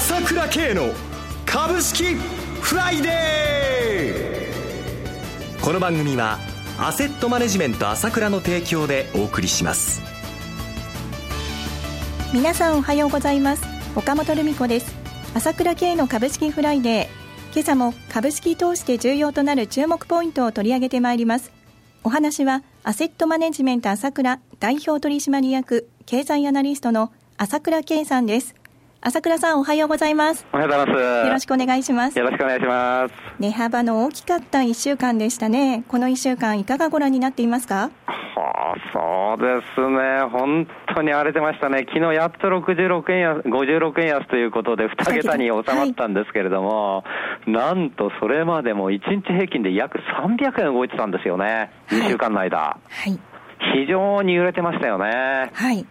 朝倉慶の株式フライデー。この番組はアセットマネジメント朝倉の提供でお送りします。皆さんおはようございます。岡本留美子です。朝倉慶の株式フライデー。今朝も株式投資で重要となる注目ポイントを取り上げてまいります。お話はアセットマネジメント朝倉代表取締役経済アナリストの朝倉慶さんです。朝倉さんおはようございます。おはようございます。よろしくお願いします。よろしくお願いします。値幅の大きかった1週間でしたね。この1週間いかがご覧になっていますか？はあ、そうですね。本当に荒れてましたね。昨日やっと66円安56円安ということで2桁に収まったんですけれども、はい、なんとそれまでも1日平均で約300円動いてたんですよね、2週間の間、はい、非常に揺れてましたよね。はい。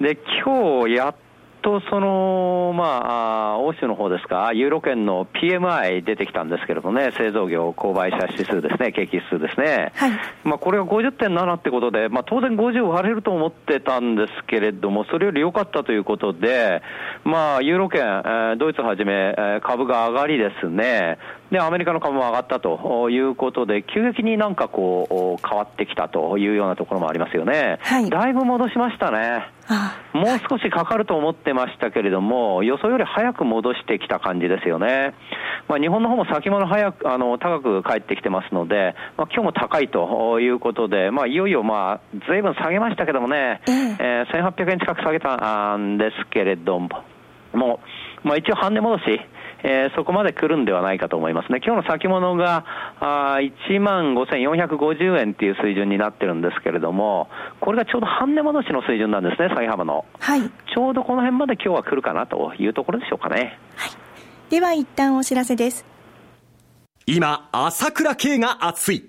で今日やっとその、まあ、欧州の方ですか、ユーロ圏の PMI 出てきたんですけれどもね、製造業購買者指数ですね、景気指数ですね。はい、まあ、これが50.7ってことで、まあ、当然50割れると思ってたんですけれども、それより良かったということで、まあ、ユーロ圏、ドイツはじめ、株が上がりですね、で、アメリカの株も上がったということで、急激になんかこう、変わってきたというようなところもありますよね。はい、だいぶ戻しましたね。もう少しかかると思ってましたけれども、予想より早く戻してきた感じですよね。まあ、日本の方も先物早く、あの、高く返ってきてますので、まあ、今日も高いということで、まあ、いよいよまあ、ずいぶん下げましたけどもね、えー、えー、1800円近く下げたんですけれども、もう、まあ、一応半値戻し、えー、そこまで来るんではないかと思いますね。今日の先物があ1万5450円っていう水準になってるんですけれども、これがちょうど半値戻しの水準なんですね、下げ幅の。はい。ちょうどこの辺まで今日は来るかなというところでしょうかね。はい。では一旦お知らせです。今、朝倉慶が熱い。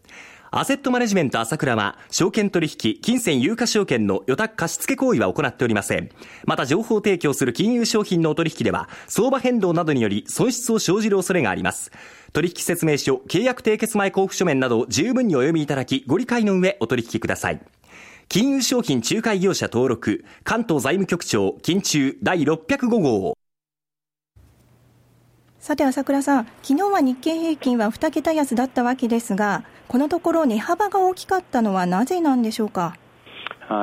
アセットマネジメント朝倉は、証券取引、金銭有価証券の予託貸付行為は行っておりません。また、情報提供する金融商品のお取引では、相場変動などにより損失を生じる恐れがあります。取引説明書、契約締結前交付書面など十分にお読みいただき、ご理解の上お取引ください。金融商品仲介業者登録、関東財務局長、金中第605号。さて朝倉さん、昨日は日経平均は2桁安だったわけですが、このところ値幅が大きかったのはなぜなんでしょうか？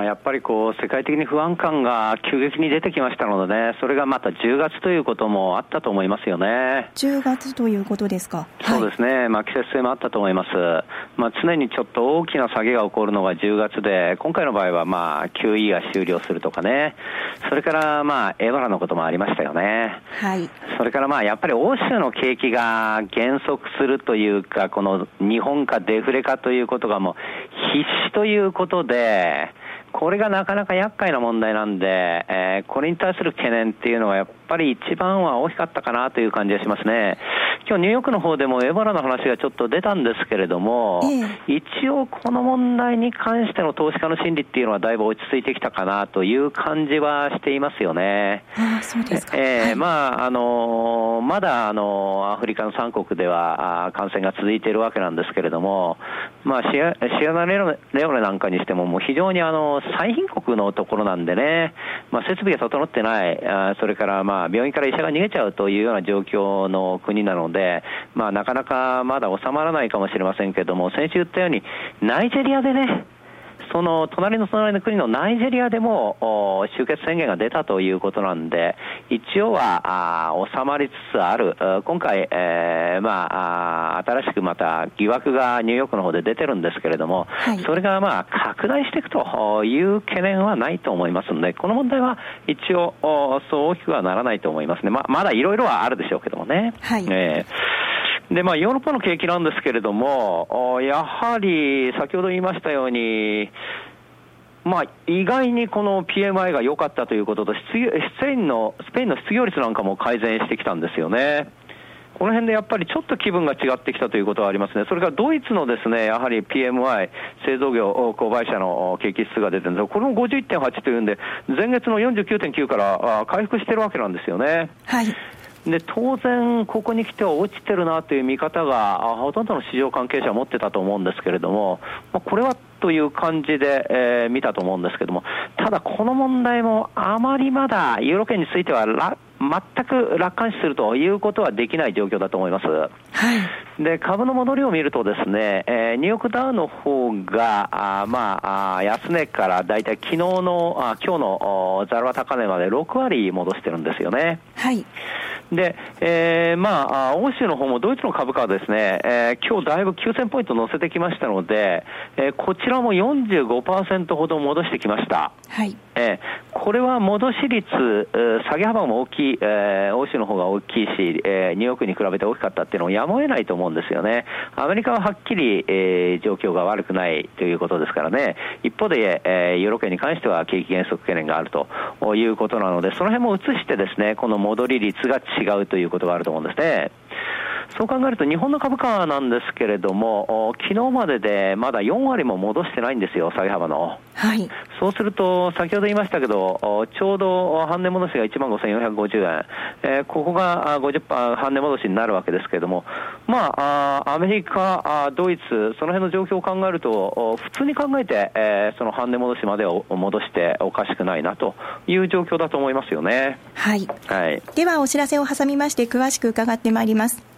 やっぱりこう世界的に不安感が急激に出てきましたのでね、それがまた10月ということもあったと思いますよね。10月ということですか？そうですね、はい、まあ、季節性もあったと思います。まあ、常にちょっと大きな下げが起こるのが10月で、今回の場合はまあ QE が終了するとかね、それからまあエバラのこともありましたよね。はい。それからまあやっぱり欧州の景気が減速するというか、この日本かデフレかということがもう必死ということで、これがなかなか厄介な問題なんで、えー、これに対する懸念っていうのはやっぱり一番は大きかったかなという感じがしますね。今日ニューヨークの方でもエボラの話がちょっと出たんですけれども、え一応この問題に関しての投資家の心理っていうのはだいぶ落ち着いてきたかなという感じはしていますよね。あそうですか。えー、はい、まあ、あの、まだあの、アフリカの3国では感染が続いているわけなんですけれども、まあ、シアシアナレオネなんかにしてももう非常にあの、最貧国のところなんでね、まあ、設備が整ってない、あそれからまあ病院から医者が逃げちゃうというような状況の国なので、まあ、なかなかまだ収まらないかもしれませんけれども、先週言ったように、ナイジェリアでね、その隣の隣の国のナイジェリアでも終結宣言が出たということなんで、一応は収まりつつある、今回、えー、まあ、新しくまた疑惑がニューヨークの方で出てるんですけれども、はい、それがまあ拡大していくという懸念はないと思いますので、この問題は一応、そう大きくはならないと思いますね。ままだいろいろはあるでしょうけどもね。はい、えーで、まあ、ヨーロッパの景気なんですけれども、やはり先ほど言いましたように、まあ、意外にこの PMI が良かったということと、スペインのスペインの失業率なんかも改善してきたんですよね。この辺でやっぱりちょっと気分が違ってきたということはありますね。それからドイツのですね、やはり PMI、製造業、購買者の景気指数が出てるんですが、これも51.8というんで、前月の49.9から回復してるわけなんですよね。はい。で当然、ここに来ては落ちてるなという見方が、ほとんどの市場関係者は持ってたと思うんですけれども、まあ、これはという感じで、えー、見たと思うんですけども、ただ、この問題もあまりまだユーロ圏については全く楽観視するということはできない状況だと思います。はい、で株の戻りを見るとですね、えー、ニューヨークダウの方が、あまあ、安値からだいたい昨日の、あ今日のざるは高値まで6割戻してるんですよね。はい。で、えー、まあ、欧州の方もドイツの株価はですね、えー、今日だいぶ9000ポイント乗せてきましたので、えー、こちらも45%ほど戻してきました。はい。えー、これは戻し率、下げ幅も大きい、えー、欧州の方が大きいし、えー、ニューヨークに比べて大きかったっていうのもやむを得ないと思うんですよね。アメリカははっきり、えー、状況が悪くないということですからね。一方で、えー、ユーロ圏に関しては景気減速懸念があるということなので、その辺も移してですね、この戻り率が違うということがあると思うんですね。そう考えると、日本の株価なんですけれども、昨日まででまだ4割も戻してないんですよ、下げ幅の。はい。そうすると、先ほど言いましたけど、ちょうど半値戻しが1万5450円、えー、ここが50%半値戻しになるわけですけれども、まあ、アメリカ、ドイツ、その辺の状況を考えると、普通に考えて、えー、その半値戻しまでを戻しておかしくないなという状況だと思いますよね。はい。はい。では、お知らせを挟みまして、詳しく伺ってまいります。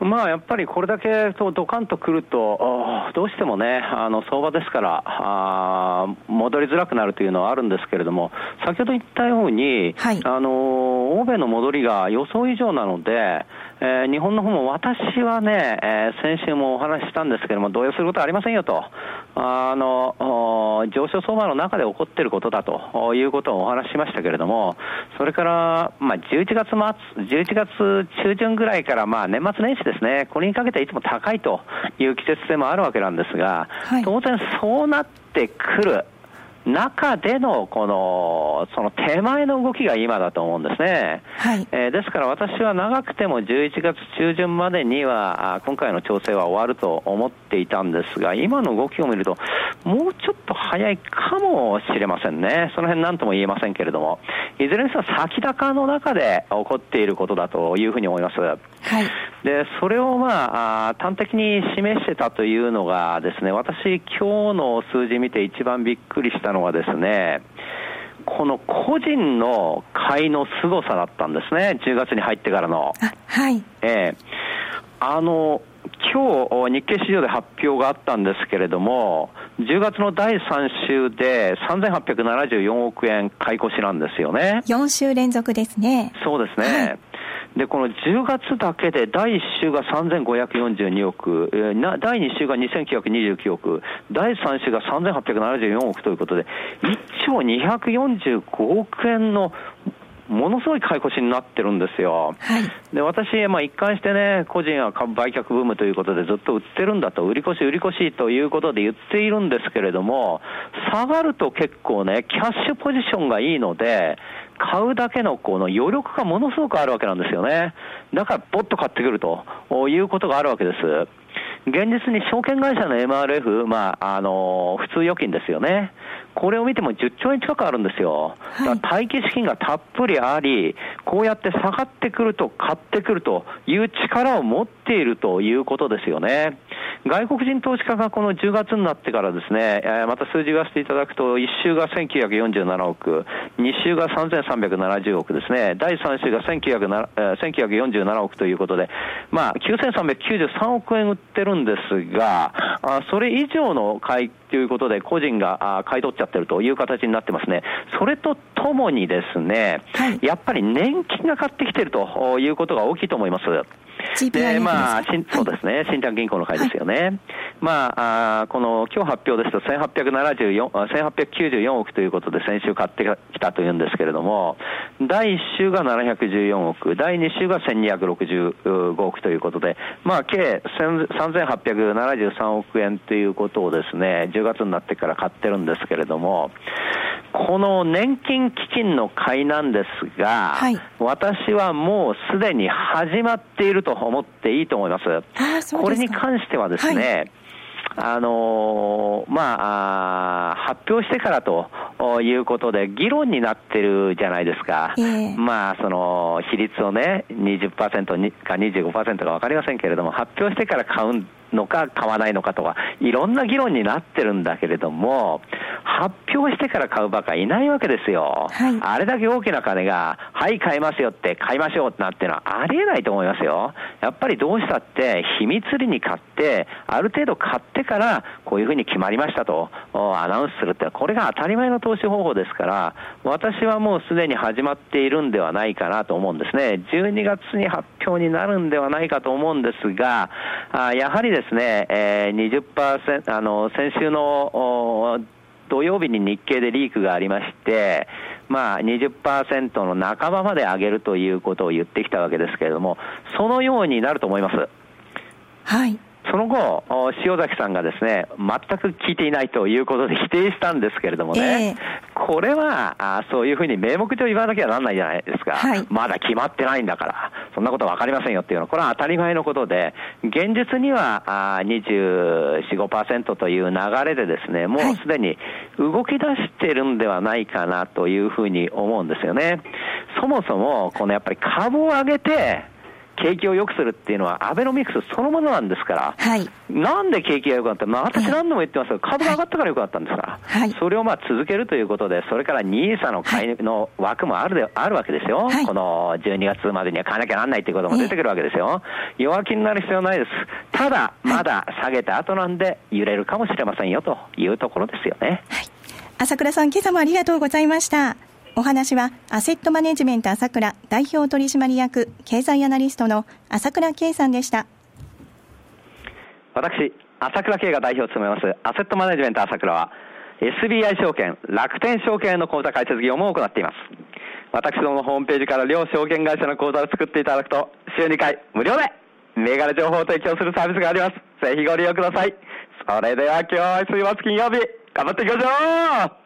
まあやっぱりこれだけとドカンとくると、どうしてもね、あの相場ですからあ、戻りづらくなるというのはあるんですけれども、先ほど言ったように、はい、あの欧米の戻りが予想以上なので、えー、日本の方も私はね、えー、先週もお話ししたんですけども、動揺することはありませんよと、あの上昇相場の中で起こっていることだということをお話ししましたけれども、それから、まあ、11月末、11月中旬ぐらいから、まあ、年末年始ですね、これにかけていつも高いという季節性もあるわけなんですが、はい、当然そうなってくる。中でのこのその手前の動きが今だと思うんですね、はい。えー、ですから私は長くても11月中旬までには今回の調整は終わると思っていたんですが今の動きを見るともうちょっと早いかもしれませんね。その辺何とも言えませんけれども。いずれにせよ先高の中で起こっていることだというふうに思います。はい、でそれを、まあ、端的に示してたというのがですね私、今日の数字見て一番びっくりしたのはですねこの個人の買いの凄さだったんですね、10月に入ってからの。はい、えー、あの今日日経市場で発表があったんですけれども、10月の第3週で3874億円買い越しなんですよね。4週連続ですね。そうですね。はいで、この10月だけで第1週が3542億、えー、第2週が2929億、第3週が3874億ということで、1兆245億円のものすごい買い越しになってるんですよ。はい、で私、まあ、一貫してね、個人は株売却ブームということでずっと売ってるんだと、売り越し、売り越しということで言っているんですけれども、下がると結構ね、キャッシュポジションがいいので、買うだけのこの余力がものすごくあるわけなんですよね。だから、ぼっと買ってくるということがあるわけです。現実に証券会社の MRF、まあ、あの普通預金ですよね。これを見ても10兆円近くあるんですよ。だから待機資金がたっぷりあり、こうやって下がってくると買ってくるという力を持っているということですよね。外国人投資家がこの10月になってからですね、また数字がしていただくと、1週が1947億、2週が3370億ですね、第3週が1947億ということで、まあ、9393億円売ってるんですが、それ以上の買いということで、個人が買い取っちゃってるという形になってますね。それとともにですね、はい、やっぱり年金が買ってきてるということが大きいと思います。で、まあ、そうですね、新、は、銀行の会ですよね。はい、まあ、あこの、今日発表ですと、1874、1894億ということで、先週買ってきたというんですけれども、第1週が714億、第2週が1265億ということで、まあ、計3873億円ということをですね、10月になってから買ってるんですけれども、この年金基金の買いなんですが、はい、私はもうすでに始まっていると思っていいと思います。これに関してはですね、はい、あのー、まあ発表してからということで、議論になってるじゃないですか。えー、まあ、その、比率をね、20%か25%か分かりませんけれども、発表してから買うのか買わないのかとか、いろんな議論になってるんだけれども、発表してから買うばかいないわけですよ。はい、あれだけ大きな金が、はい、買いますよって、買いましょうってなってるのはありえないと思いますよ。やっぱりどうしたって、秘密裏に買って、ある程度買ってから、こういうふうに決まりましたと、アナウンスするって、これが当たり前の投資方法ですから、私はもうすでに始まっているんではないかなと思うんですね。12月に発表になるんではないかと思うんですが、あやはりですね、えー、20%、あの、先週の土曜日に日経でリークがありまして、まあ20%の半ばまで上げるということを言ってきたわけですけれども、そのようになると思います。はい。その後、塩崎さんがですね、全く聞いていないということで 否定したんですけれどもね、えー、これはあそういうふうに名目上言わなきゃなんないじゃないですか、はい、まだ決まってないんだから、そんなこと分かりませんよっていうの。は、これは当たり前のことで、現実にはあ24、5%という流れでですね、もうすでに動き出してるんではないかなというふうに思うんですよね。そもそも、このやっぱり株を上げて、景気を良くするっていうのは、アベノミクスそのものなんですから、はい、なんで景気が良くなった？まあ、私何度も言ってますけど、株が上がったから良くなったんですから、はい、それをまあ続けるということで、それから NISA の買いの枠もあるであるわけですよ、はい、この12月までには買わなきゃなんないということも出てくるわけですよ、弱気になる必要ないです、ただ、まだ下げた後なんで、揺れるかもしれませんよというところですよね。朝倉さん、今朝もありがとうございました。お話はアセットマネジメント朝倉代表取締役経済アナリストの朝倉圭さんでした。私朝倉圭が代表を務めますアセットマネジメント朝倉は SBI 証券楽天証券の口座開設業務を行っています。私どものホームページから両証券会社の口座を作っていただくと週2回無料で銘柄情報を提供するサービスがあります。ぜひご利用ください。それでは今日は水曜金曜日頑張っていきましょう